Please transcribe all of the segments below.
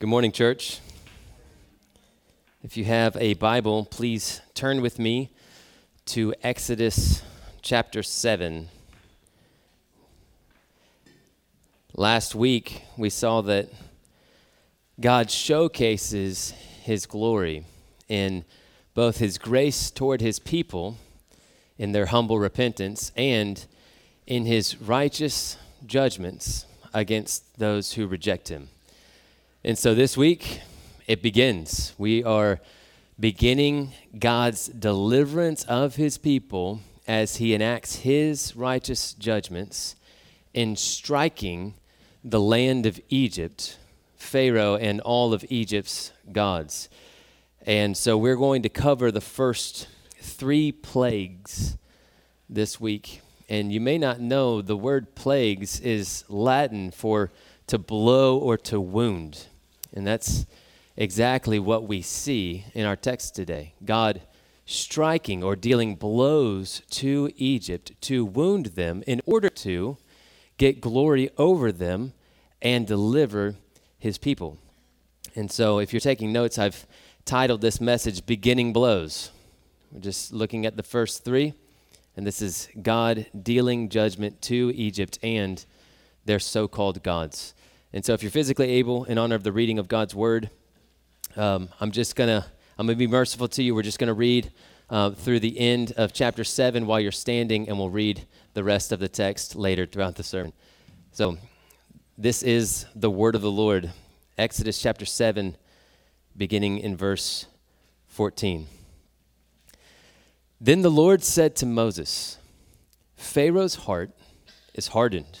Good morning, church. If you have a Bible, please turn with me to Exodus chapter 7. Last week, we saw that God showcases his glory in both his grace toward his people in their humble repentance and in his righteous judgments against those who reject him. And so this week, it begins. We are beginning God's deliverance of his people as he enacts his righteous judgments in striking the land of Egypt, Pharaoh, and all of Egypt's gods. And so we're going to cover the first three plagues this week. And you may not know the word plagues is Latin for to blow or to wound. And that's exactly what we see in our text today. God striking or dealing blows to Egypt to wound them in order to get glory over them and deliver his people. And so, if you're taking notes, I've titled this message Beginning Blows. We're just looking at the first three, and this is God dealing judgment to Egypt and their so called gods. And so, if you're physically able, in honor of the reading of God's word, um, I'm just gonna I'm gonna be merciful to you. We're just gonna read uh, through the end of chapter seven while you're standing, and we'll read the rest of the text later throughout the sermon. So, this is the word of the Lord, Exodus chapter seven, beginning in verse 14. Then the Lord said to Moses, Pharaoh's heart is hardened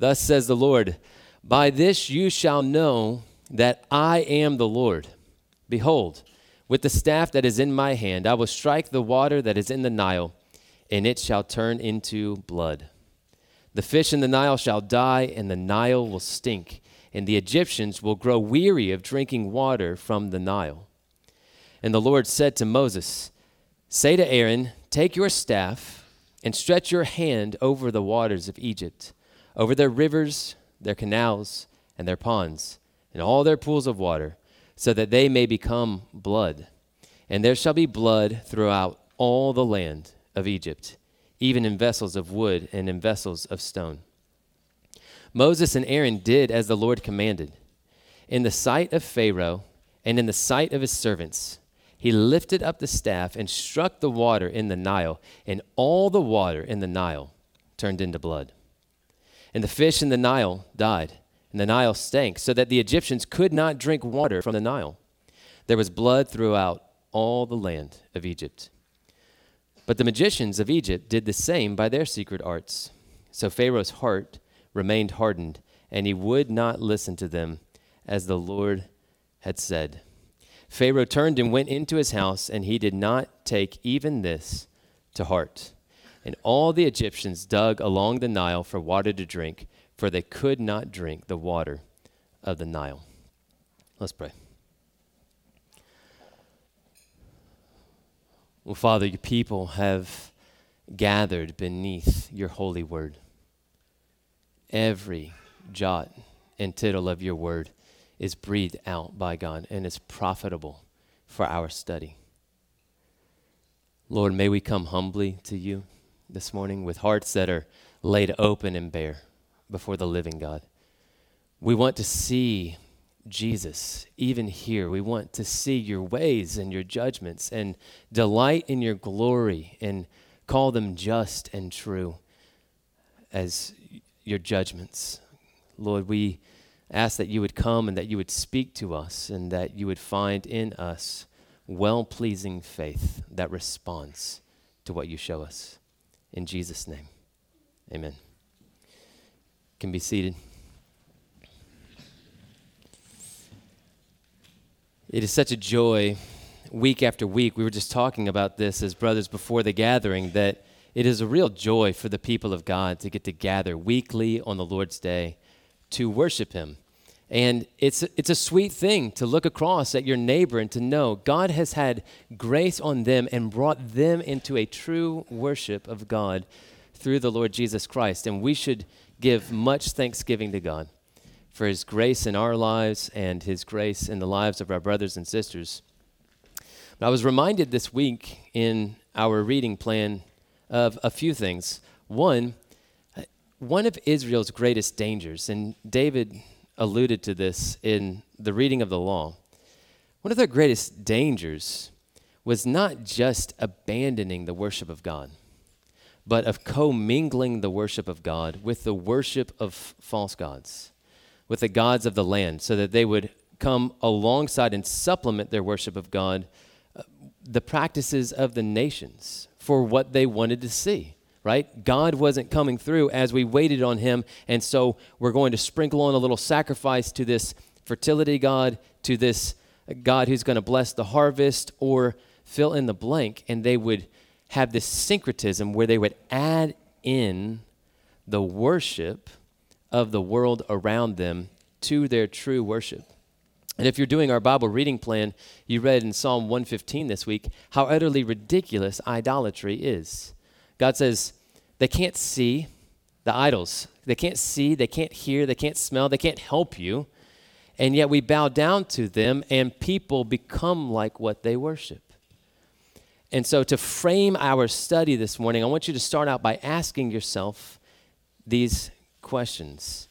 Thus says the Lord By this you shall know that I am the Lord. Behold, with the staff that is in my hand, I will strike the water that is in the Nile, and it shall turn into blood. The fish in the Nile shall die, and the Nile will stink, and the Egyptians will grow weary of drinking water from the Nile. And the Lord said to Moses, Say to Aaron, Take your staff and stretch your hand over the waters of Egypt over their rivers, their canals, and their ponds, and all their pools of water, so that they may become blood. And there shall be blood throughout all the land of Egypt, even in vessels of wood and in vessels of stone. Moses and Aaron did as the Lord commanded. In the sight of Pharaoh and in the sight of his servants, he lifted up the staff and struck the water in the Nile, and all the water in the Nile turned into blood. And the fish in the Nile died, and the Nile stank, so that the Egyptians could not drink water from the Nile. There was blood throughout all the land of Egypt. But the magicians of Egypt did the same by their secret arts. So Pharaoh's heart remained hardened, and he would not listen to them, as the Lord had said. Pharaoh turned and went into his house, and he did not take even this to heart. And all the Egyptians dug along the Nile for water to drink, for they could not drink the water of the Nile. Let's pray. Well, Father, your people have gathered beneath your holy word. Every jot and tittle of your word is breathed out by God and is profitable for our study. Lord, may we come humbly to you this morning with hearts that are laid open and bare before the living God. We want to see Jesus even here. We want to see your ways and your judgments and delight in your glory and call them just and true as your judgments. Lord, we ask that you would come and that you would speak to us and that you would find in us well pleasing faith that responds to what you show us. In Jesus' name, amen. Can be seated. It is such a joy, week after week. We were just talking about this as brothers before the gathering that it is a real joy for the people of God to get to gather weekly on the Lord's day to worship Him. And it's, it's a sweet thing to look across at your neighbor and to know God has had grace on them and brought them into a true worship of God through the Lord Jesus Christ. And we should give much thanksgiving to God for his grace in our lives and his grace in the lives of our brothers and sisters. But I was reminded this week in our reading plan of a few things. One, uh, one of Israel's greatest dangers, and David alluded to this in the reading of the law, one of their greatest dangers was not just abandoning the worship of God, but of commingling the worship of God with the worship of false gods with the gods of the land so that they would come alongside and supplement their worship of God, uh, the practices of the nations for what they wanted to see, right? God wasn't coming through as we waited on him. And so we're going to sprinkle on a little sacrifice to this fertility God, to this God who's going to bless the harvest, or fill in the blank. And they would have this syncretism where they would add in the worship of the world around them to their true worship. And if you're doing our Bible reading plan, you read in Psalm 115 this week how utterly ridiculous idolatry is. God says they can't see the idols. They can't see, they can't hear, they can't smell, they can't help you. And yet we bow down to them and people become like what they worship. And so to frame our study this morning, I want you to start out by asking yourself these questions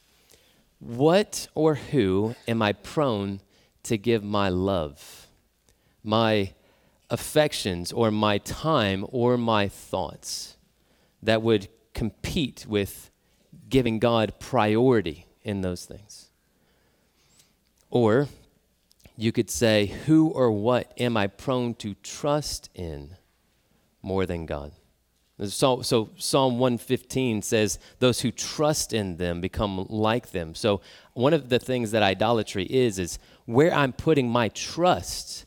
What or who am I prone to give my love, my affections, or my time, or my thoughts that would compete with giving God priority in those things? Or you could say, Who or what am I prone to trust in more than God? So, so Psalm 115 says, Those who trust in them become like them. So one of the things that idolatry is, is where I'm putting my trust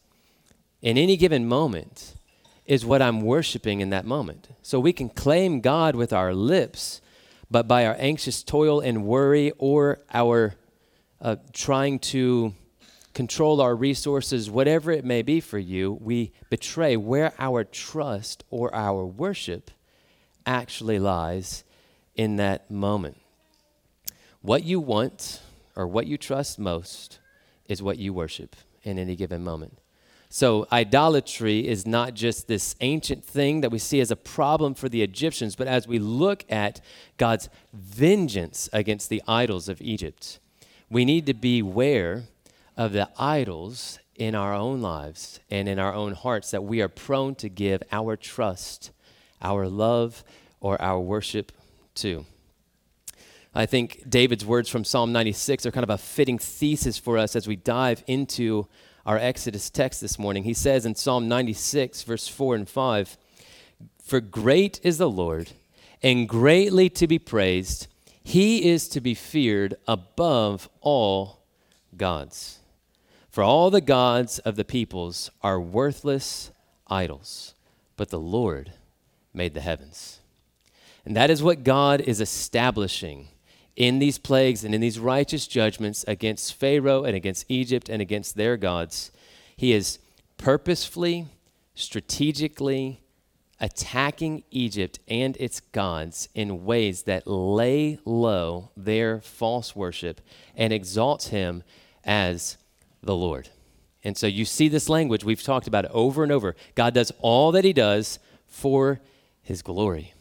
in any given moment is what I'm worshiping in that moment. So we can claim God with our lips, but by our anxious toil and worry or our uh, trying to control our resources, whatever it may be for you, we betray where our trust or our worship actually lies in that moment. What you want or what you trust most is what you worship in any given moment. So, idolatry is not just this ancient thing that we see as a problem for the Egyptians, but as we look at God's vengeance against the idols of Egypt, we need to beware of the idols in our own lives and in our own hearts that we are prone to give our trust our love, or our worship to. I think David's words from Psalm 96 are kind of a fitting thesis for us as we dive into our Exodus text this morning. He says in Psalm 96, verse 4 and 5 For great is the Lord, and greatly to be praised. He is to be feared above all gods. For all the gods of the peoples are worthless idols, but the Lord made the heavens. And that is what God is establishing in these plagues and in these righteous judgments against Pharaoh and against Egypt and against their gods. He is purposefully, strategically attacking Egypt and its gods in ways that lay low their false worship and exalts him as the Lord. And so you see this language, we've talked about it over and over. God does all that he does for his glory.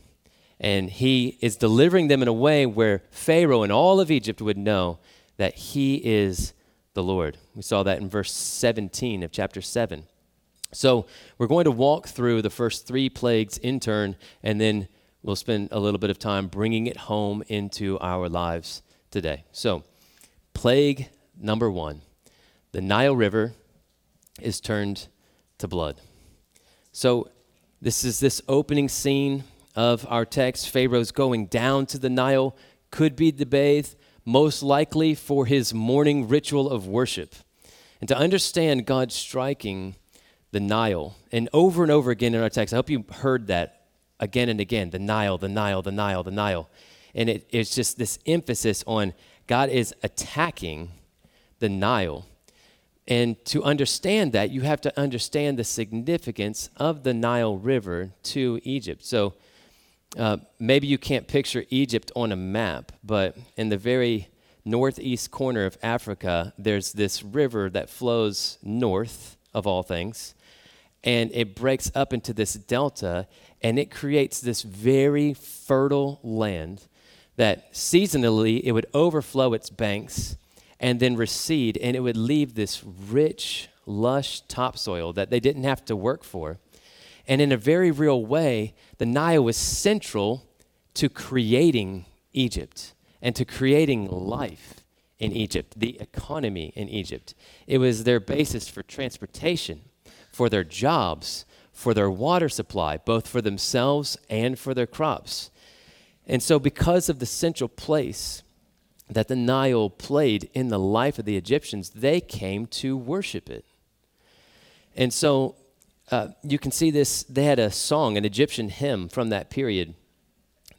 And he is delivering them in a way where Pharaoh and all of Egypt would know that he is the Lord. We saw that in verse 17 of chapter 7. So we're going to walk through the first three plagues in turn, and then we'll spend a little bit of time bringing it home into our lives today. So, plague number one the Nile River is turned to blood. So, this is this opening scene of our text. Pharaoh's going down to the Nile, could be to bathe, most likely for his morning ritual of worship. And to understand God striking the Nile, and over and over again in our text, I hope you heard that again and again the Nile, the Nile, the Nile, the Nile. And it, it's just this emphasis on God is attacking the Nile. And to understand that, you have to understand the significance of the Nile River to Egypt. So uh, maybe you can't picture Egypt on a map, but in the very northeast corner of Africa, there's this river that flows north of all things, and it breaks up into this delta, and it creates this very fertile land that seasonally it would overflow its banks and then recede, and it would leave this rich, lush topsoil that they didn't have to work for. And in a very real way, the Nile was central to creating Egypt and to creating life in Egypt, the economy in Egypt. It was their basis for transportation, for their jobs, for their water supply, both for themselves and for their crops. And so, because of the central place that the Nile played in the life of the Egyptians, they came to worship it. And so, uh, you can see this. They had a song, an Egyptian hymn from that period,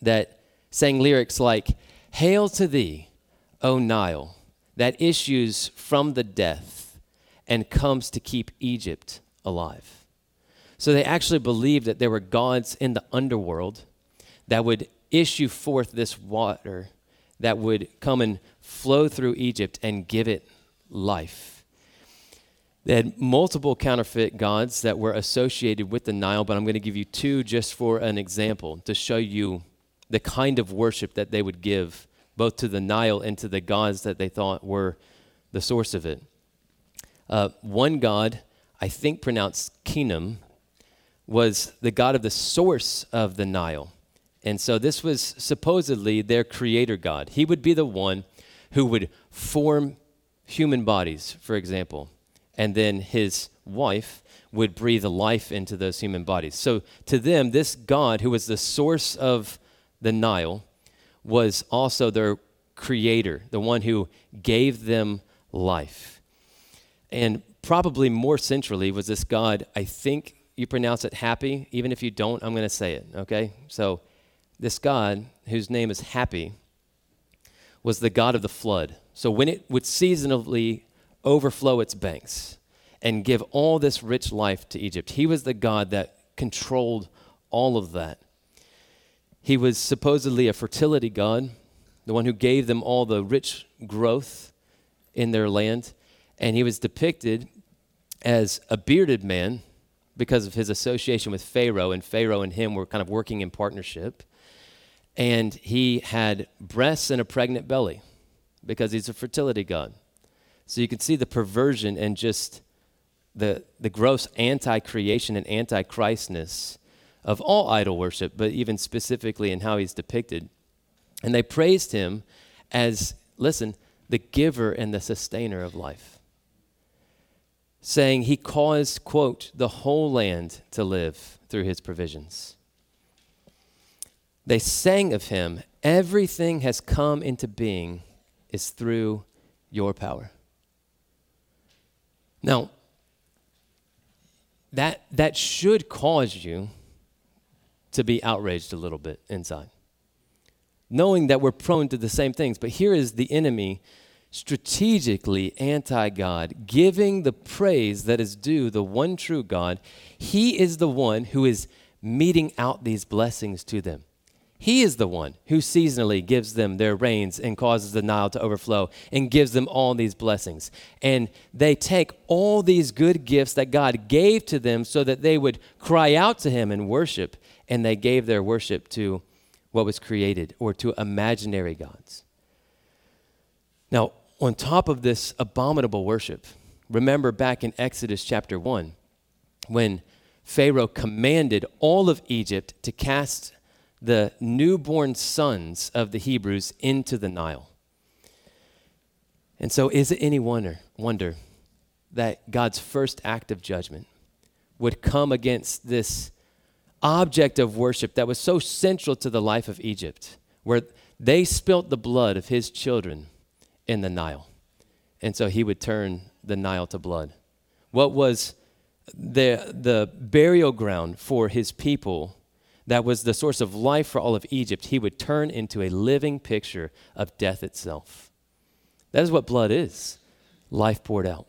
that sang lyrics like, Hail to thee, O Nile, that issues from the death and comes to keep Egypt alive. So they actually believed that there were gods in the underworld that would issue forth this water that would come and flow through Egypt and give it life. They had multiple counterfeit gods that were associated with the Nile, but I'm going to give you two just for an example to show you the kind of worship that they would give both to the Nile and to the gods that they thought were the source of it. Uh, one god, I think pronounced Khnum, was the god of the source of the Nile. And so this was supposedly their creator God. He would be the one who would form human bodies, for example, and then his wife would breathe life into those human bodies. So to them, this God, who was the source of the Nile, was also their creator, the one who gave them life. And probably more centrally was this God, I think you pronounce it happy. Even if you don't, I'm going to say it, okay? So this God, whose name is Happy, was the God of the flood. So when it would seasonally overflow its banks and give all this rich life to Egypt, he was the God that controlled all of that. He was supposedly a fertility God, the one who gave them all the rich growth in their land. And he was depicted as a bearded man because of his association with Pharaoh, and Pharaoh and him were kind of working in partnership and he had breasts and a pregnant belly because he's a fertility god. So you can see the perversion and just the, the gross anti creation and anti Christness of all idol worship, but even specifically in how he's depicted. And they praised him as, listen, the giver and the sustainer of life, saying he caused, quote, the whole land to live through his provisions. They sang of him, Everything has come into being is through your power. Now, that, that should cause you to be outraged a little bit inside, knowing that we're prone to the same things. But here is the enemy strategically anti God, giving the praise that is due the one true God. He is the one who is meting out these blessings to them. He is the one who seasonally gives them their rains and causes the Nile to overflow and gives them all these blessings. And they take all these good gifts that God gave to them so that they would cry out to Him and worship. And they gave their worship to what was created or to imaginary gods. Now, on top of this abominable worship, remember back in Exodus chapter 1 when Pharaoh commanded all of Egypt to cast the newborn sons of the Hebrews into the Nile. And so, is it any wonder, wonder that God's first act of judgment would come against this object of worship that was so central to the life of Egypt, where they spilt the blood of his children in the Nile? And so he would turn the Nile to blood. What was the, the burial ground for his people that was the source of life for all of Egypt, he would turn into a living picture of death itself. That is what blood is life poured out.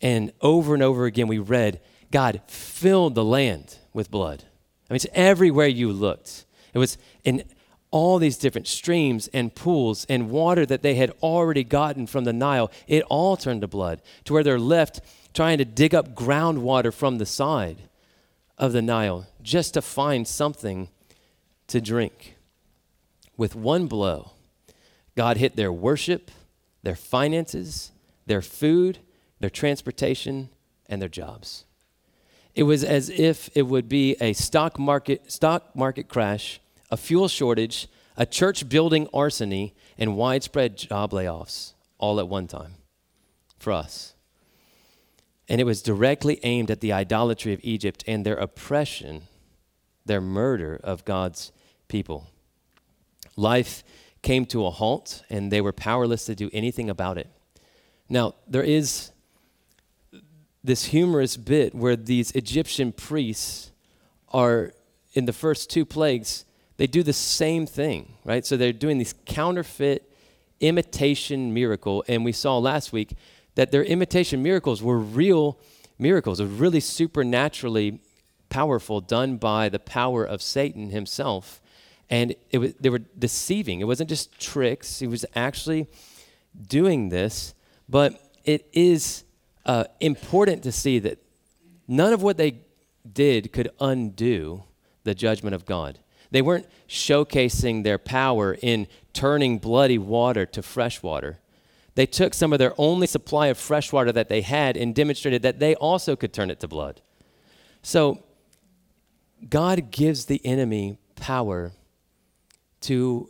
And over and over again, we read God filled the land with blood. I mean, it's everywhere you looked. It was in all these different streams and pools and water that they had already gotten from the Nile. It all turned to blood to where they're left trying to dig up groundwater from the side of the Nile just to find something to drink. With one blow, God hit their worship, their finances, their food, their transportation, and their jobs. It was as if it would be a stock market, stock market crash, a fuel shortage, a church building arsony, and widespread job layoffs all at one time for us. And it was directly aimed at the idolatry of Egypt and their oppression, their murder of God's people. Life came to a halt, and they were powerless to do anything about it. Now, there is this humorous bit where these Egyptian priests are, in the first two plagues, they do the same thing, right? So they're doing these counterfeit imitation miracle. And we saw last week that their imitation miracles were real miracles, were really supernaturally powerful, done by the power of Satan himself. And it was, they were deceiving. It wasn't just tricks, he was actually doing this. But it is uh, important to see that none of what they did could undo the judgment of God. They weren't showcasing their power in turning bloody water to fresh water they took some of their only supply of fresh water that they had and demonstrated that they also could turn it to blood. So, God gives the enemy power to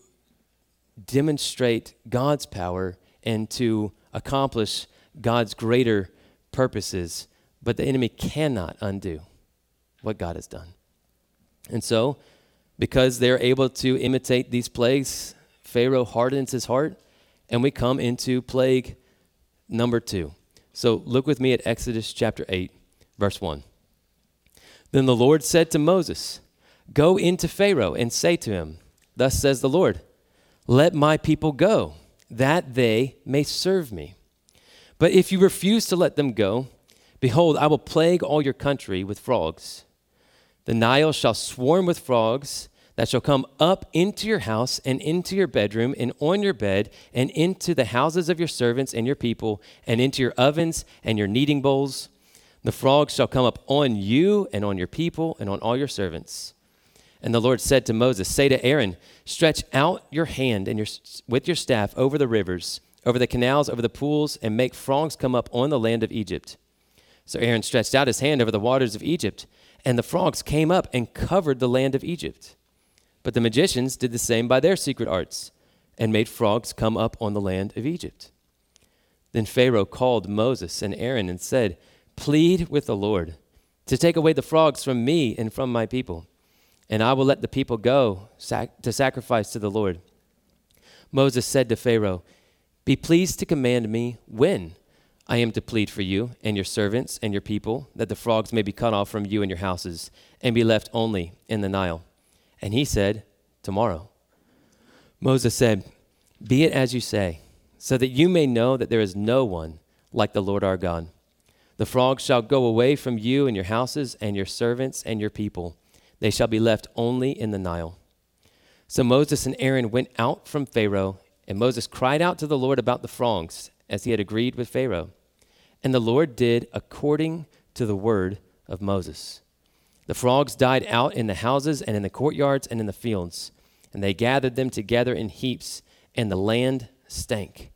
demonstrate God's power and to accomplish God's greater purposes, but the enemy cannot undo what God has done. And so, because they're able to imitate these plagues, Pharaoh hardens his heart and we come into plague number two. So look with me at Exodus chapter 8, verse 1. Then the Lord said to Moses, Go into Pharaoh and say to him, Thus says the Lord, Let my people go, that they may serve me. But if you refuse to let them go, behold, I will plague all your country with frogs. The Nile shall swarm with frogs that shall come up into your house and into your bedroom and on your bed and into the houses of your servants and your people and into your ovens and your kneading bowls. The frogs shall come up on you and on your people and on all your servants. And the Lord said to Moses, Say to Aaron, Stretch out your hand and your, with your staff over the rivers, over the canals, over the pools, and make frogs come up on the land of Egypt. So Aaron stretched out his hand over the waters of Egypt, and the frogs came up and covered the land of Egypt. But the magicians did the same by their secret arts and made frogs come up on the land of Egypt. Then Pharaoh called Moses and Aaron and said, Plead with the Lord to take away the frogs from me and from my people, and I will let the people go sac- to sacrifice to the Lord. Moses said to Pharaoh, Be pleased to command me when I am to plead for you and your servants and your people, that the frogs may be cut off from you and your houses, and be left only in the Nile. And he said, Tomorrow. Moses said, Be it as you say, so that you may know that there is no one like the Lord our God. The frogs shall go away from you and your houses and your servants and your people. They shall be left only in the Nile. So Moses and Aaron went out from Pharaoh, and Moses cried out to the Lord about the frogs, as he had agreed with Pharaoh. And the Lord did according to the word of Moses. The frogs died out in the houses and in the courtyards and in the fields, and they gathered them together in heaps, and the land stank.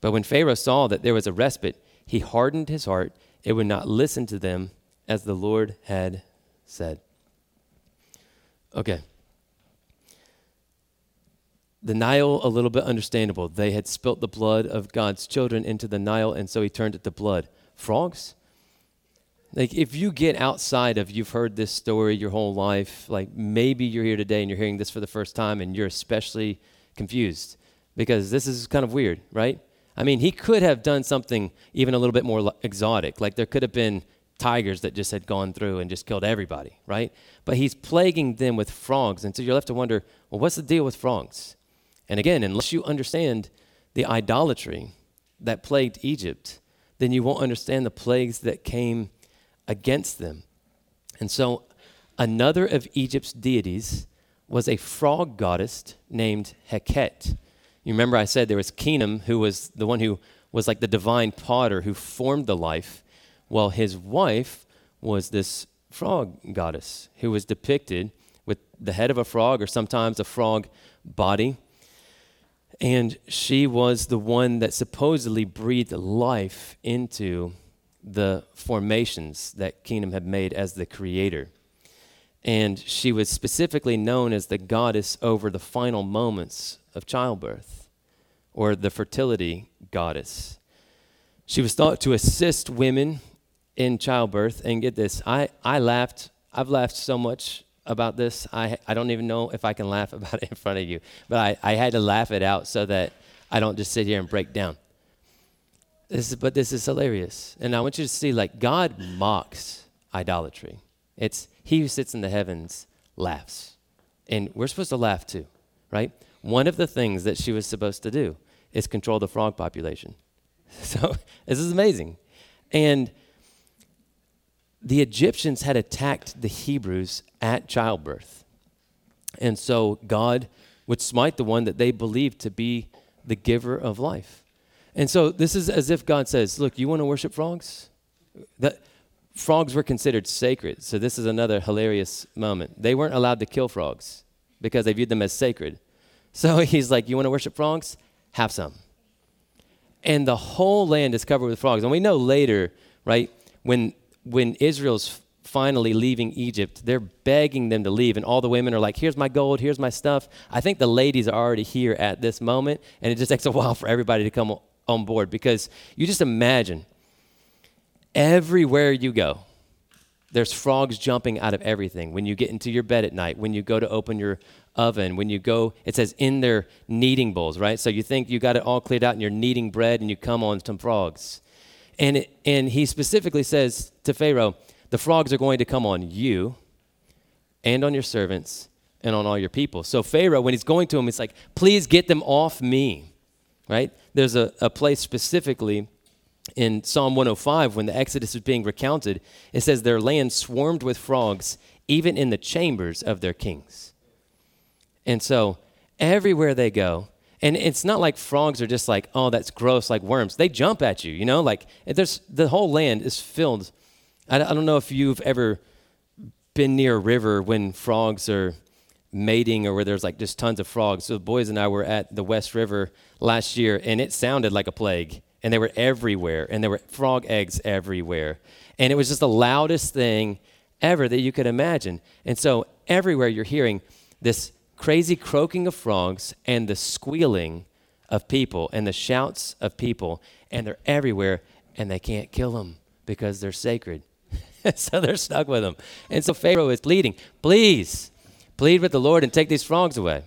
But when Pharaoh saw that there was a respite, he hardened his heart and would not listen to them as the Lord had said. Okay. The Nile, a little bit understandable. They had spilt the blood of God's children into the Nile, and so he turned it to blood. Frogs? Like, if you get outside of you've heard this story your whole life, like maybe you're here today and you're hearing this for the first time and you're especially confused because this is kind of weird, right? I mean, he could have done something even a little bit more exotic. Like there could have been tigers that just had gone through and just killed everybody, right? But he's plaguing them with frogs. And so you're left to wonder, well, what's the deal with frogs? And again, unless you understand the idolatry that plagued Egypt, then you won't understand the plagues that came against them. And so another of Egypt's deities was a frog goddess named Heket. You remember I said there was Khnum, who was the one who was like the divine potter who formed the life. Well, his wife was this frog goddess who was depicted with the head of a frog or sometimes a frog body. And she was the one that supposedly breathed life into the formations that Khnum had made as the creator. And she was specifically known as the goddess over the final moments of childbirth or the fertility goddess. She was thought to assist women in childbirth. And get this, I, I laughed. I've laughed so much about this. I, I don't even know if I can laugh about it in front of you, but I, I had to laugh it out so that I don't just sit here and break down. This is, but this is hilarious. And I want you to see like God mocks idolatry. It's he who sits in the heavens laughs. And we're supposed to laugh too, right? one of the things that she was supposed to do is control the frog population. So this is amazing. And the Egyptians had attacked the Hebrews at childbirth. And so God would smite the one that they believed to be the giver of life. And so this is as if God says, Look, you want to worship frogs? That frogs were considered sacred. So this is another hilarious moment. They weren't allowed to kill frogs because they viewed them as sacred. So he's like, You want to worship frogs? Have some. And the whole land is covered with frogs. And we know later, right, when, when Israel's finally leaving Egypt, they're begging them to leave. And all the women are like, Here's my gold, here's my stuff. I think the ladies are already here at this moment. And it just takes a while for everybody to come on board because you just imagine everywhere you go, there's frogs jumping out of everything. When you get into your bed at night, when you go to open your oven, when you go, it says in their kneading bowls, right? So you think you got it all cleared out and you're kneading bread and you come on some frogs. And, it, and he specifically says to Pharaoh, the frogs are going to come on you and on your servants and on all your people. So Pharaoh, when he's going to him, he's like, please get them off me, right? There's a, a place specifically in Psalm 105 when the Exodus is being recounted. It says their land swarmed with frogs, even in the chambers of their kings. And so everywhere they go, and it's not like frogs are just like, oh, that's gross, like worms. They jump at you, you know? Like there's the whole land is filled. I, I don't know if you've ever been near a river when frogs are mating or where there's like just tons of frogs. So the boys and I were at the West River last year, and it sounded like a plague. And they were everywhere, and there were frog eggs everywhere. And it was just the loudest thing ever that you could imagine. And so everywhere you're hearing this crazy croaking of frogs and the squealing of people and the shouts of people, and they're everywhere, and they can't kill them because they're sacred. so they're stuck with them. And so Pharaoh is pleading, please, plead with the Lord and take these frogs away.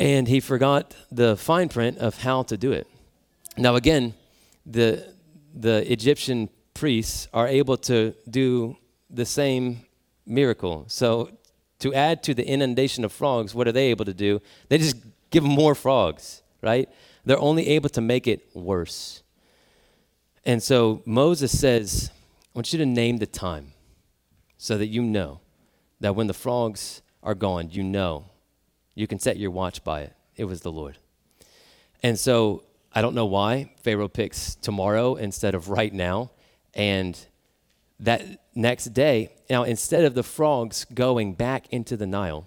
And he forgot the fine print of how to do it. Now, again, the, the Egyptian priests are able to do the same miracle. So to add to the inundation of frogs, what are they able to do? They just give them more frogs, right? They're only able to make it worse. And so Moses says, I want you to name the time so that you know that when the frogs are gone, you know. You can set your watch by it. It was the Lord. And so I don't know why Pharaoh picks tomorrow instead of right now. And that next day, now instead of the frogs going back into the Nile,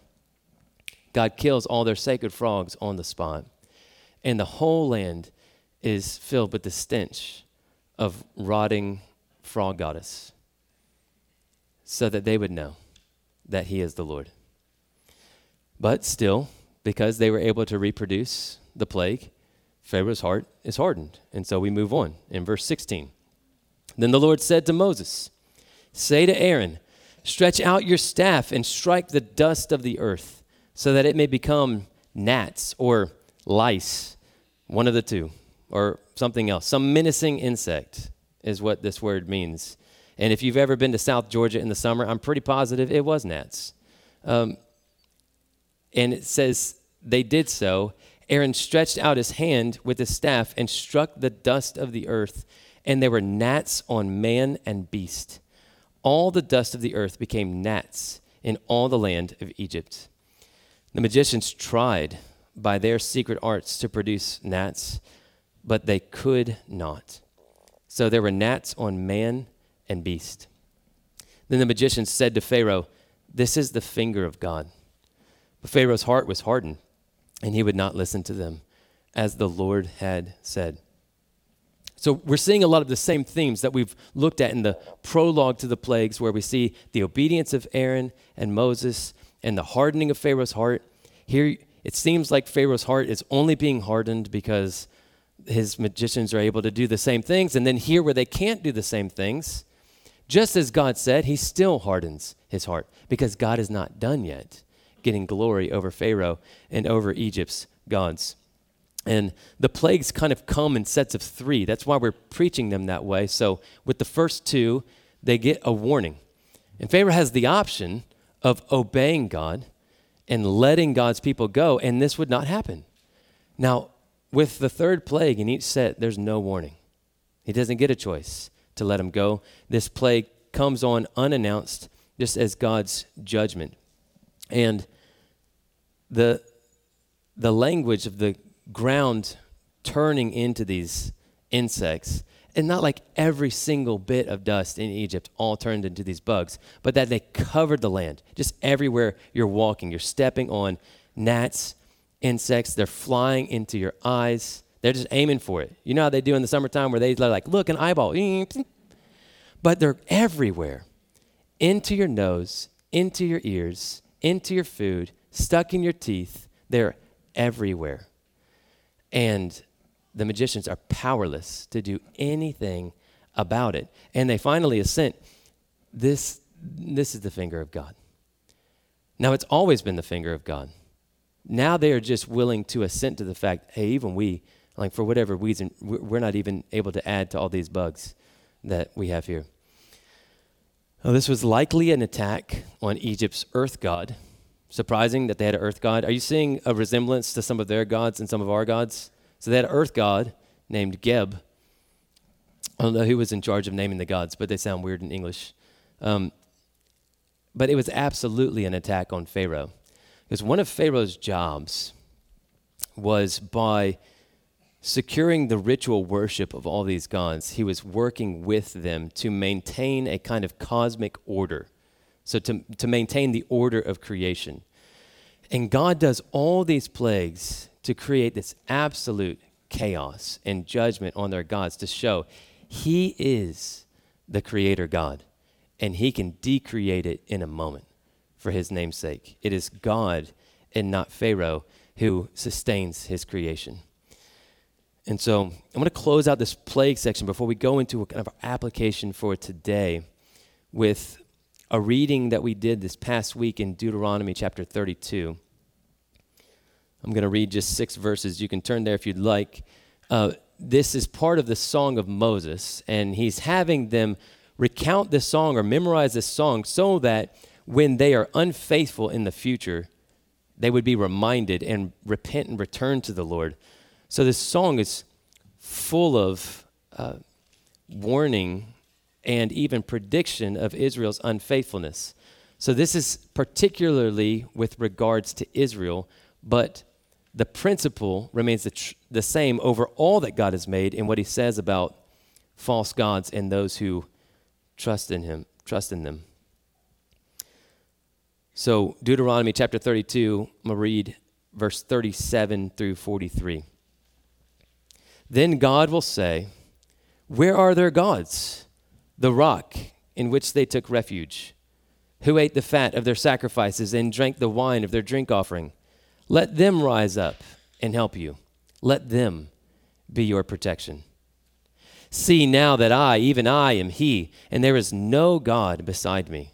God kills all their sacred frogs on the spot. And the whole land is filled with the stench of rotting frog goddess so that they would know that he is the Lord. But still, because they were able to reproduce the plague, Pharaoh's heart is hardened. And so we move on in verse 16. Then the Lord said to Moses, Say to Aaron, Stretch out your staff and strike the dust of the earth, so that it may become gnats or lice One of the two, or something else. Some menacing insect is what this word means. And if you've ever been to South Georgia in the summer, I'm pretty positive it was gnats. Um, and it says they did so. Aaron stretched out his hand with his staff and struck the dust of the earth, and there were gnats on man and beast. All the dust of the earth became gnats in all the land of Egypt. The magicians tried by their secret arts to produce gnats, but they could not. So there were gnats on man and beast. Then the magicians said to Pharaoh, This is the finger of God. But Pharaoh's heart was hardened, and he would not listen to them, as the Lord had said. So we're seeing a lot of the same themes that we've looked at in the prologue to the plagues, where we see the obedience of Aaron and Moses and the hardening of Pharaoh's heart. Here, it seems like Pharaoh's heart is only being hardened because his magicians are able to do the same things. And then here, where they can't do the same things, just as God said, he still hardens his heart because God is not done yet getting glory over Pharaoh and over Egypt's gods. And the plagues kind of come in sets of three. That's why we're preaching them that way. So, with the first two, they get a warning. And Pharaoh has the option of obeying God and letting God's people go, and this would not happen. Now, with the third plague in each set, there's no warning. He doesn't get a choice to let him go. This plague comes on unannounced, just as God's judgment. And the, the language of the ground turning into these insects and not like every single bit of dust in Egypt all turned into these bugs, but that they covered the land. Just everywhere you're walking, you're stepping on gnats, insects, they're flying into your eyes. They're just aiming for it. You know how they do in the summertime where they're like, look, an eyeball. But they're everywhere into your nose, into your ears, into your food, stuck in your teeth. They're everywhere. And the magicians are powerless to do anything about it. And they finally assent this, this is the finger of God. Now, it's always been the finger of God. Now they are just willing to assent to the fact, hey, even we, like for whatever reason, we're not even able to add to all these bugs that we have here. This was likely an attack on Egypt's earth god. Surprising that they had an earth god. Are you seeing a resemblance to some of their gods and some of our gods? So they had an earth god named Geb. I don't know who was in charge of naming the gods, but they sound weird in English. Um, but it was absolutely an attack on Pharaoh. Because one of Pharaoh's jobs was by securing the ritual worship of all these gods, he was working with them to maintain a kind of cosmic order. So, to, to maintain the order of creation. And God does all these plagues to create this absolute chaos and judgment on their gods to show he is the creator God and he can decreate it in a moment for his name's sake. It is God and not Pharaoh who sustains his creation. And so I'm going to close out this plague section before we go into a kind of application for today with a reading that we did this past week in Deuteronomy chapter 32. I'm going to read just six verses. You can turn there if you'd like. Uh, this is part of the Song of Moses, and he's having them recount this song or memorize this song so that when they are unfaithful in the future, they would be reminded and repent and return to the Lord. So this song is full of uh, warning and even prediction of Israel's unfaithfulness. So this is particularly with regards to Israel, but the principle remains the, tr- the same over all that God has made in what he says about false gods and those who trust in him, trust in them. So, Deuteronomy chapter 32, I'm going to read verse 37 through 43. Then God will say, Where are their gods? The rock in which they took refuge, who ate the fat of their sacrifices and drank the wine of their drink offering. Let them rise up and help you. Let them be your protection. See now that I, even I, am He, and there is no God beside me.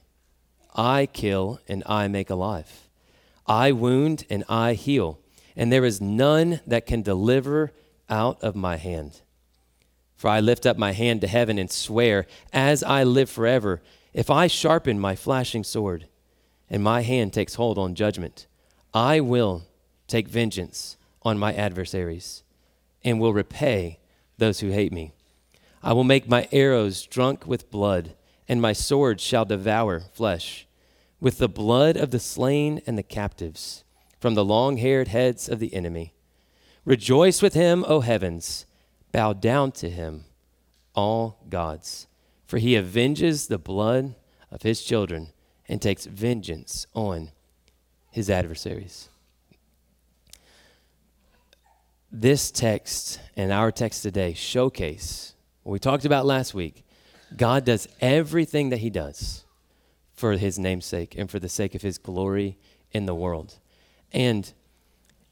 I kill and I make alive. I wound and I heal, and there is none that can deliver out of my hand. For I lift up my hand to heaven and swear, as I live forever, if I sharpen my flashing sword, and my hand takes hold on judgment, I will take vengeance on my adversaries, and will repay those who hate me. I will make my arrows drunk with blood, and my sword shall devour flesh, with the blood of the slain and the captives, from the long haired heads of the enemy. Rejoice with him, O heavens, bow down to him, all gods, for he avenges the blood of his children and takes vengeance on his adversaries. This text and our text today showcase what we talked about last week. God does everything that he does for his namesake and for the sake of his glory in the world. And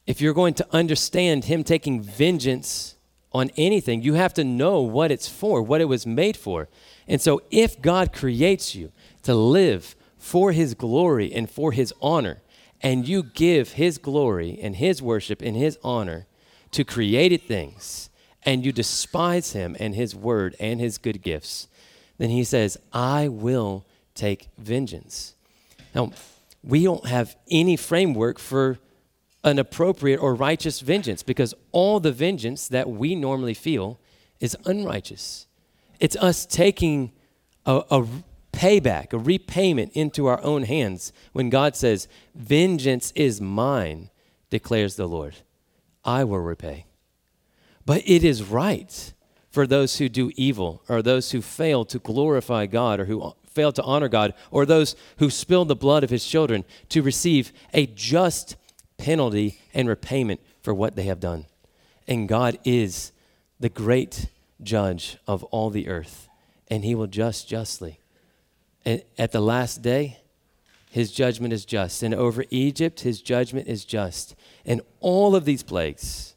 if you're going to understand him taking vengeance on anything, you have to know what it's for, what it was made for. And so if God creates you to live for his glory and for his honor, and you give his glory and his worship and his honor to created things, and you despise him and his word and his good gifts, then he says, I will take vengeance. Now, we don't have any framework for an appropriate or righteous vengeance because all the vengeance that we normally feel is unrighteous. It's us taking a, a payback, a repayment into our own hands when God says, Vengeance is mine, declares the Lord. I will repay. But it is right for those who do evil or those who fail to glorify God or who fail to honor God or those who spill the blood of his children to receive a just penalty and repayment for what they have done. And God is the great judge of all the earth, and he will judge justly. And at the last day, his judgment is just. And over Egypt, his judgment is just. And all of these plagues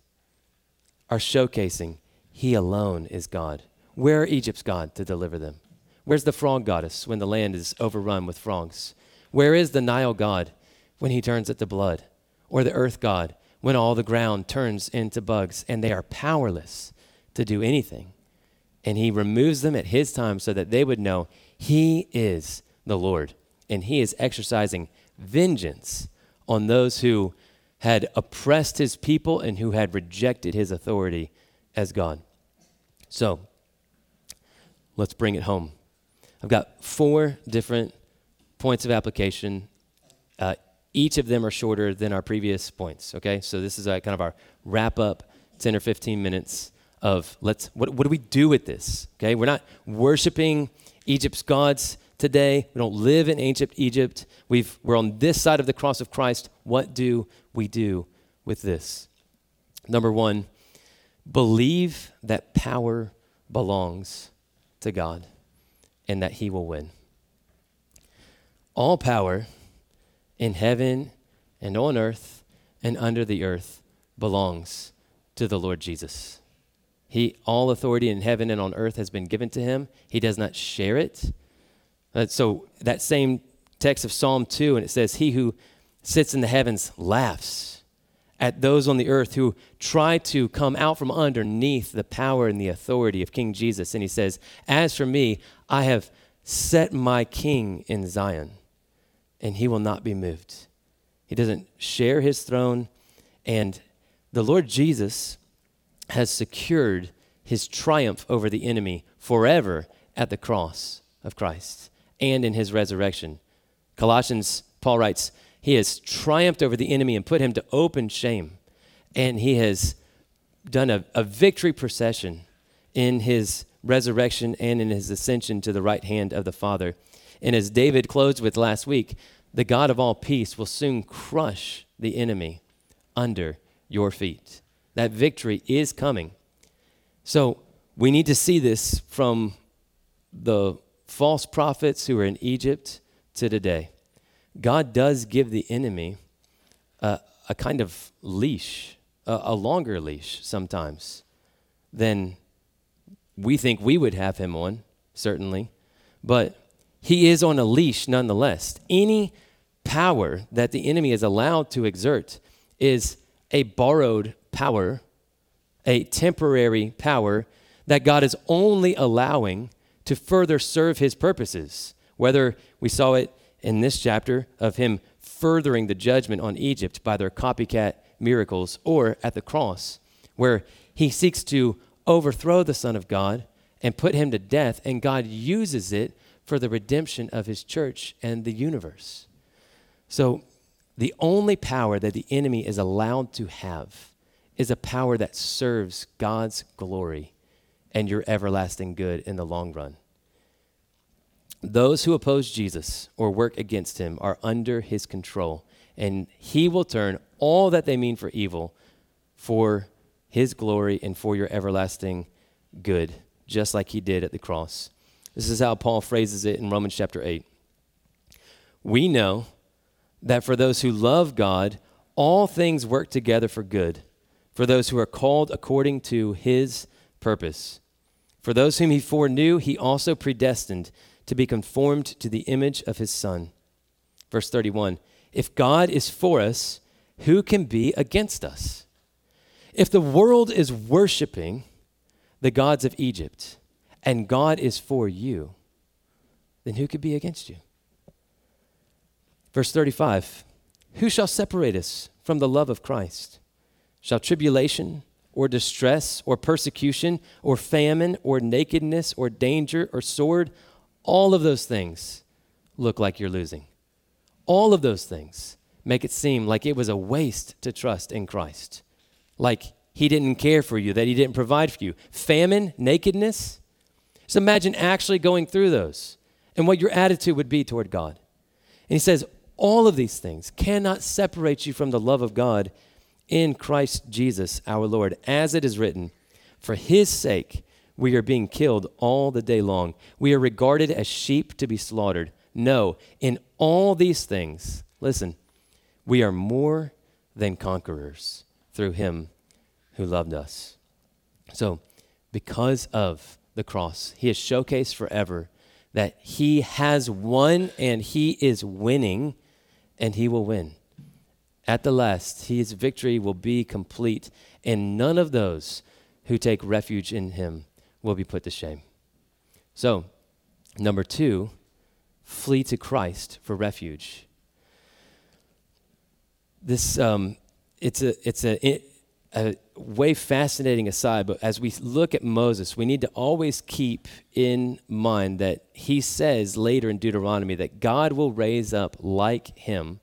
are showcasing he alone is God. Where are Egypt's God to deliver them? Where's the frog goddess when the land is overrun with frogs? Where is the Nile God when he turns it to blood? Or the earth God when all the ground turns into bugs and they are powerless to do anything? And he removes them at his time so that they would know he is the Lord and he is exercising vengeance on those who had oppressed his people and who had rejected his authority as God. So, let's bring it home. I've got four different points of application. Uh, each of them are shorter than our previous points, okay? So, this is a, kind of our wrap up 10 or 15 minutes of let's, what, what do we do with this, okay? We're not worshiping Egypt's gods today. We don't live in ancient Egypt. We've, we're on this side of the cross of Christ. What do we do with this? Number one, believe that power belongs to God and that He will win. All power in heaven and on earth and under the earth belongs to the Lord Jesus. He, all authority in heaven and on earth has been given to him. He does not share it. Uh, so that same text of Psalm 2, and it says, He who sits in the heavens laughs at those on the earth who try to come out from underneath the power and the authority of King Jesus. And he says, As for me, I have set my king in Zion, and he will not be moved. He doesn't share his throne, and the Lord Jesus has secured his triumph over the enemy forever at the cross of Christ and in his resurrection. Colossians, Paul writes, He has triumphed over the enemy and put him to open shame. And he has done a, a victory procession in his resurrection and in his ascension to the right hand of the Father. And as David closed with last week, the God of all peace will soon crush the enemy under your feet. That victory is coming. So we need to see this from the false prophets who are in Egypt to today. God does give the enemy a, a kind of leash, a, a longer leash sometimes than we think we would have him on, certainly. But he is on a leash nonetheless. Any power that the enemy is allowed to exert is a borrowed power a temporary power that God is only allowing to further serve his purposes. Whether we saw it in this chapter of him furthering the judgment on Egypt by their copycat miracles, or at the cross, where he seeks to overthrow the Son of God and put him to death, and God uses it for the redemption of his church and the universe. So, the only power that the enemy is allowed to have is a power that serves God's glory and your everlasting good in the long run. Those who oppose Jesus or work against him are under his control, and he will turn all that they mean for evil for his glory and for your everlasting good, just like he did at the cross. This is how Paul phrases it in Romans chapter 8. We know that for those who love God, all things work together for good, for those who are called according to his purpose. For those whom he foreknew, he also predestined to be conformed to the image of his Son. Verse 31 If God is for us, who can be against us? If the world is worshiping the gods of Egypt and God is for you, then who could be against you? Verse 35 Who shall separate us from the love of Christ? Shall tribulation or distress or persecution or famine or nakedness or danger or sword, all of those things look like you're losing. All of those things make it seem like it was a waste to trust in Christ, like he didn't care for you, that he didn't provide for you. Famine, nakedness. Just imagine actually going through those and what your attitude would be toward God. And he says, all of these things cannot separate you from the love of God in Christ Jesus our Lord. As it is written, for his sake we are being killed all the day long. We are regarded as sheep to be slaughtered. No, in all these things, listen, we are more than conquerors through him who loved us. So, because of the cross, he has showcased forever that he has won and he is winning and he will win. At the last, his victory will be complete, and none of those who take refuge in him will be put to shame. So, number two, flee to Christ for refuge this um, it's a it's a, a way fascinating aside, but as we look at Moses, we need to always keep in mind that he says later in Deuteronomy that God will raise up like him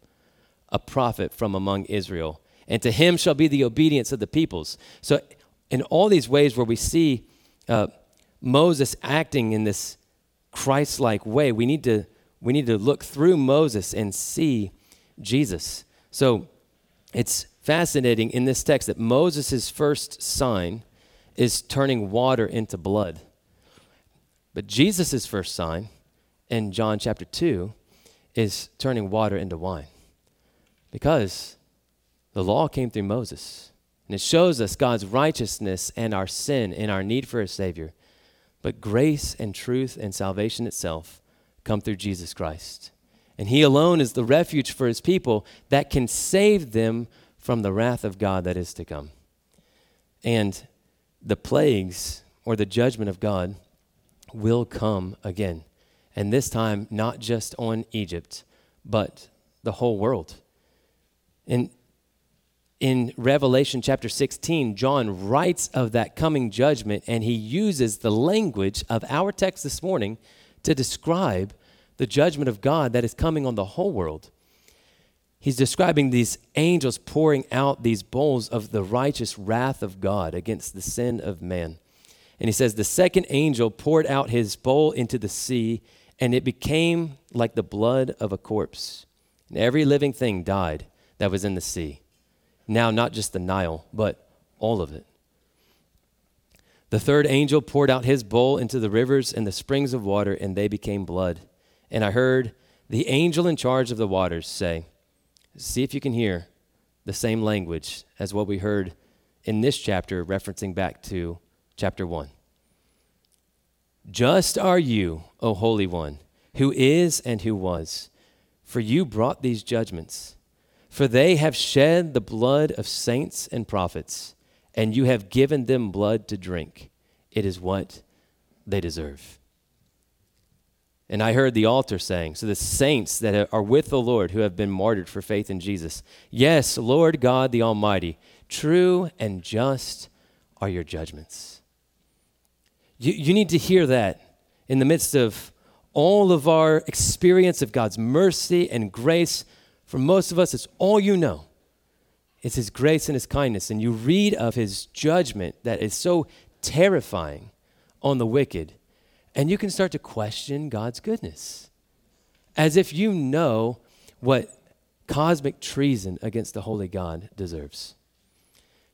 a prophet from among Israel, and to him shall be the obedience of the peoples. So, in all these ways where we see uh, Moses acting in this Christ-like way, we need to we need to look through Moses and see Jesus. So it's fascinating in this text that Moses' first sign is turning water into blood. But Jesus' first sign in John chapter 2 is turning water into wine. Because the law came through Moses. And it shows us God's righteousness and our sin and our need for a Savior. But grace and truth and salvation itself come through Jesus Christ. And he alone is the refuge for his people that can save them from the wrath of God that is to come. And the plagues or the judgment of God will come again. And this time, not just on Egypt, but the whole world. In, in Revelation chapter 16, John writes of that coming judgment, and he uses the language of our text this morning to describe the judgment of God that is coming on the whole world. He's describing these angels pouring out these bowls of the righteous wrath of God against the sin of man. And he says, The second angel poured out his bowl into the sea, and it became like the blood of a corpse. And every living thing died that was in the sea. Now, not just the Nile, but all of it. The third angel poured out his bowl into the rivers and the springs of water, and they became blood. And I heard the angel in charge of the waters say, See if you can hear the same language as what we heard in this chapter, referencing back to chapter 1. Just are you, O Holy One, who is and who was, for you brought these judgments. For they have shed the blood of saints and prophets and you have given them blood to drink. It is what they deserve. And I heard the altar saying, so the saints that are with the Lord who have been martyred for faith in Jesus, yes, Lord God the Almighty, true and just are your judgments. You, you need to hear that in the midst of all of our experience of God's mercy and grace. For most of us, it's all you know. It's His grace and His kindness. And you read of His judgment that is so terrifying on the wicked and you can start to question God's goodness as if you know what cosmic treason against the holy God deserves.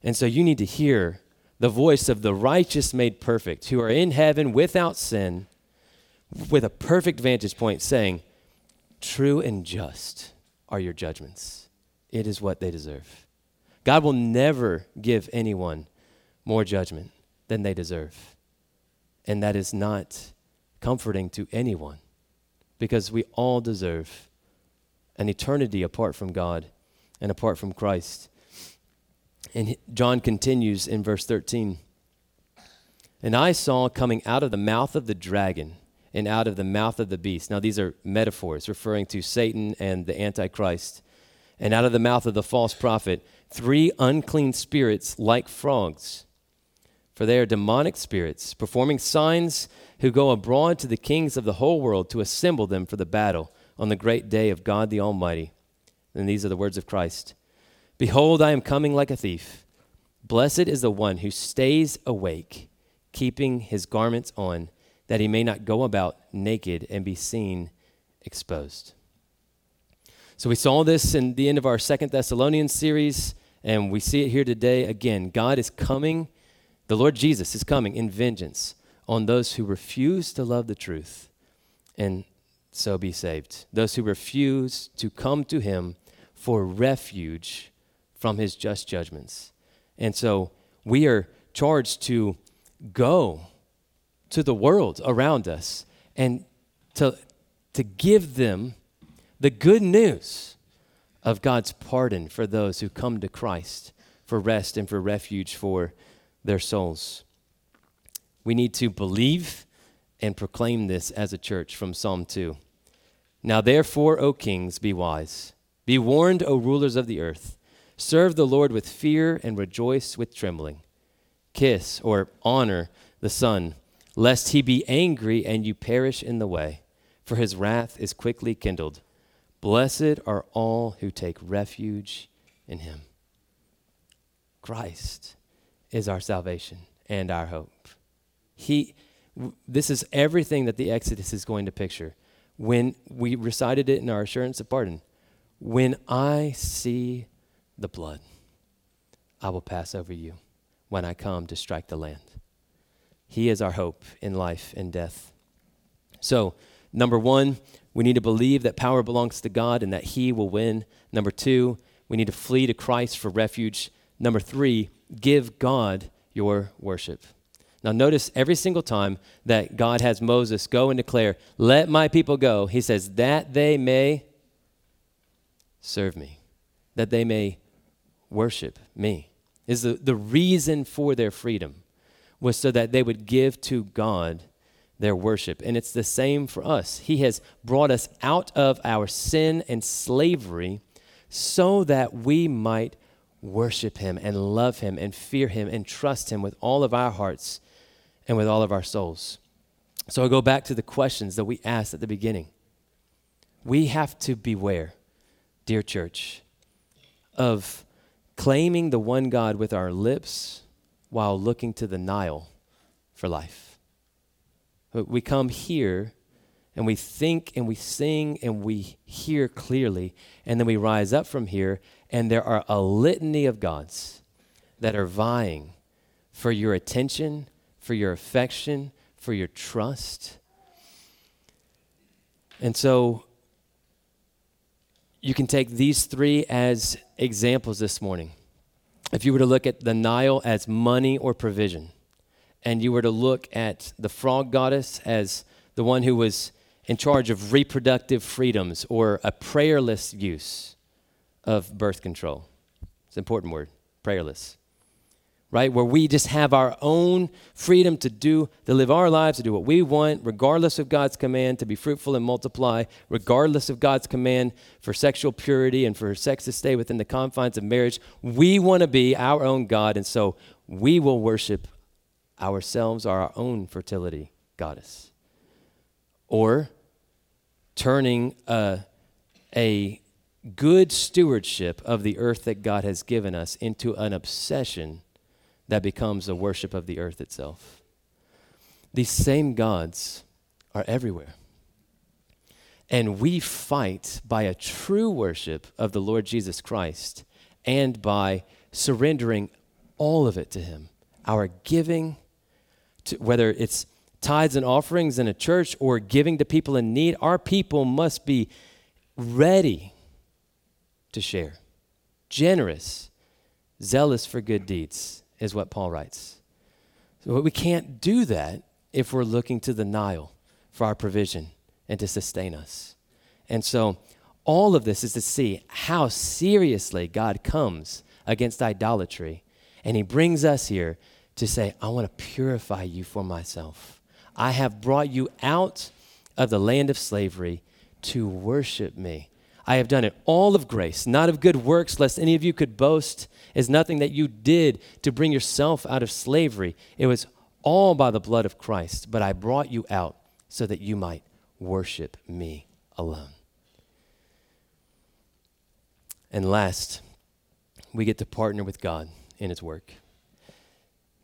And so you need to hear the voice of the righteous made perfect, who are in heaven without sin, with a perfect vantage point, saying, True and just are your judgments. It is what they deserve. God will never give anyone more judgment than they deserve. And that is not comforting to anyone because we all deserve an eternity apart from God and apart from Christ. And John continues in verse 13. And I saw coming out of the mouth of the dragon and out of the mouth of the beast. Now, these are metaphors referring to Satan and the Antichrist. And out of the mouth of the false prophet, three unclean spirits like frogs. For they are demonic spirits, performing signs who go abroad to the kings of the whole world to assemble them for the battle on the great day of God the Almighty. And these are the words of Christ Behold, I am coming like a thief. Blessed is the one who stays awake, keeping his garments on, that he may not go about naked and be seen exposed. So we saw this in the end of our Second Thessalonians series, and we see it here today again. God is coming, the Lord Jesus is coming in vengeance on those who refuse to love the truth and so be saved. Those who refuse to come to him for refuge from his just judgments. And so we are charged to go to the world around us and to, to give them the good news of God's pardon for those who come to Christ for rest and for refuge for their souls. We need to believe and proclaim this as a church from Psalm 2. Now, therefore, O kings, be wise. Be warned, O rulers of the earth. Serve the Lord with fear and rejoice with trembling. Kiss or honor the Son, lest he be angry and you perish in the way, for his wrath is quickly kindled. Blessed are all who take refuge in him. Christ is our salvation and our hope. He, this is everything that the Exodus is going to picture. When we recited it in our assurance of pardon, when I see the blood, I will pass over you when I come to strike the land. He is our hope in life and death. So, number one, we need to believe that power belongs to God and that He will win. Number two, we need to flee to Christ for refuge. Number three, give God your worship. Now, notice every single time that God has Moses go and declare, Let my people go, he says, That they may serve me, that they may worship me. Is the, the reason for their freedom was so that they would give to God their worship. And it's the same for us. He has brought us out of our sin and slavery so that we might worship Him and love Him and fear Him and trust Him with all of our hearts and with all of our souls. So I go back to the questions that we asked at the beginning. We have to beware, dear church, of claiming the one God with our lips while looking to the Nile for life. We come here and we think and we sing and we hear clearly, and then we rise up from here, and there are a litany of gods that are vying for your attention for your affection, for your trust. And so you can take these three as examples this morning. If you were to look at the Nile as money or provision, and you were to look at the frog goddess as the one who was in charge of reproductive freedoms or a prayerless use of birth control. It's an important word, prayerless. right? Where we just have our own freedom to do, to live our lives, to do what we want, regardless of God's command to be fruitful and multiply, regardless of God's command for sexual purity and for sex to stay within the confines of marriage. We want to be our own God, and so we will worship ourselves, or our own fertility goddess. Or turning a, a good stewardship of the earth that God has given us into an obsession that becomes a worship of the earth itself. These same gods are everywhere. And we fight by a true worship of the Lord Jesus Christ and by surrendering all of it to Him. Our giving, to, whether it's tithes and offerings in a church or giving to people in need, our people must be ready to share, generous, zealous for good deeds is what Paul writes. So we can't do that if we're looking to the Nile for our provision and to sustain us. And so all of this is to see how seriously God comes against idolatry. And he brings us here to say, I want to purify you for myself. I have brought you out of the land of slavery to worship me. I have done it all of grace, not of good works, lest any of you could boast is nothing that you did to bring yourself out of slavery. It was all by the blood of Christ, but I brought you out so that you might worship me alone. And last, we get to partner with God in His work.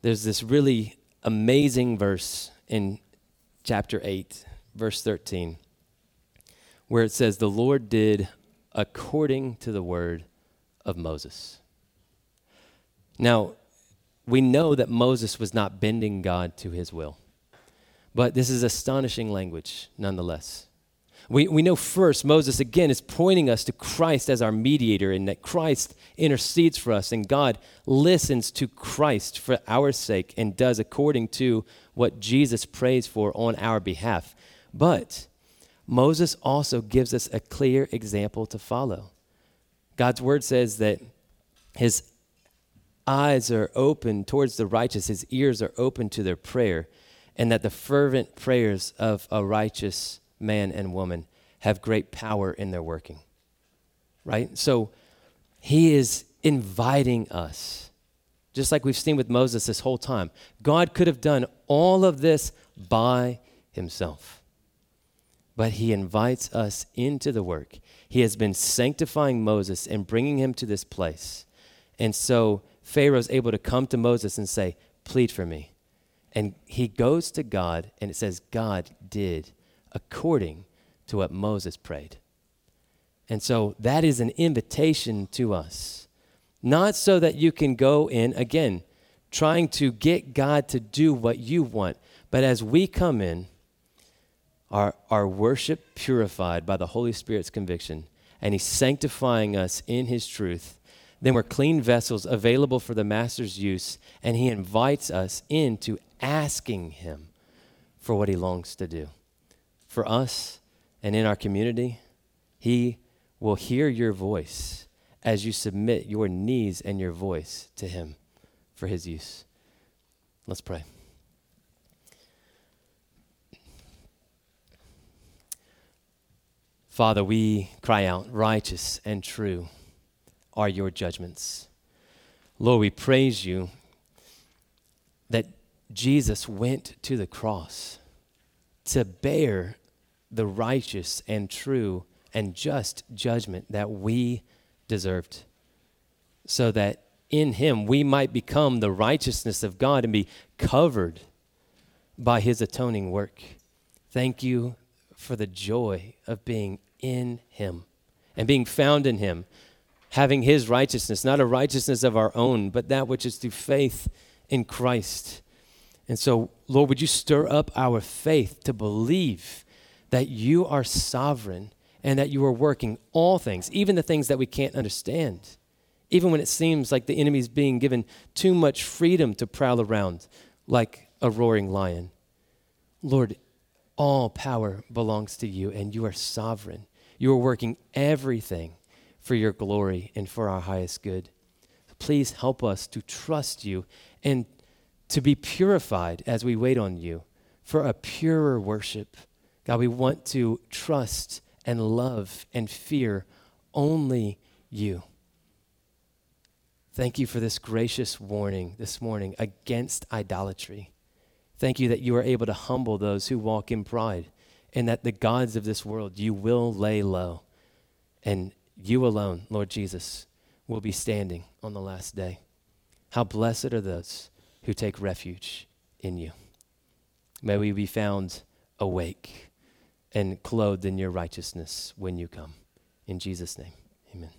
There's this really amazing verse in chapter 8, verse 13, where it says, The Lord did according to the word of Moses. Now, we know that Moses was not bending God to his will, but this is astonishing language nonetheless. We, we know first, Moses again is pointing us to Christ as our mediator, and that Christ intercedes for us, and God listens to Christ for our sake and does according to what Jesus prays for on our behalf. But Moses also gives us a clear example to follow. God's word says that his eyes are open towards the righteous, his ears are open to their prayer, and that the fervent prayers of a righteous man and woman have great power in their working. Right? So he is inviting us, just like we've seen with Moses this whole time. God could have done all of this by himself. But he invites us into the work. He has been sanctifying Moses and bringing him to this place. And so Pharaoh's able to come to Moses and say, Plead for me. And he goes to God, and it says, God did according to what Moses prayed. And so that is an invitation to us. Not so that you can go in, again, trying to get God to do what you want, but as we come in, our, our worship purified by the Holy Spirit's conviction, and He's sanctifying us in His truth then we're clean vessels available for the master's use, and he invites us into asking him for what he longs to do. For us and in our community, he will hear your voice as you submit your knees and your voice to him for his use. Let's pray. Father, we cry out, righteous and true are your judgments. Lord, we praise you that Jesus went to the cross to bear the righteous and true and just judgment that we deserved, so that in him we might become the righteousness of God and be covered by his atoning work. Thank you for the joy of being in him and being found in him having his righteousness, not a righteousness of our own, but that which is through faith in Christ. And so, Lord, would you stir up our faith to believe that you are sovereign and that you are working all things, even the things that we can't understand, even when it seems like the enemy is being given too much freedom to prowl around like a roaring lion. Lord, all power belongs to you, and you are sovereign. You are working everything for your glory and for our highest good. Please help us to trust you and to be purified as we wait on you for a purer worship. God, we want to trust and love and fear only you. Thank you for this gracious warning this morning against idolatry. Thank you that you are able to humble those who walk in pride and that the gods of this world you will lay low. And you alone, Lord Jesus, will be standing on the last day. How blessed are those who take refuge in you. May we be found awake and clothed in your righteousness when you come. In Jesus' name, amen.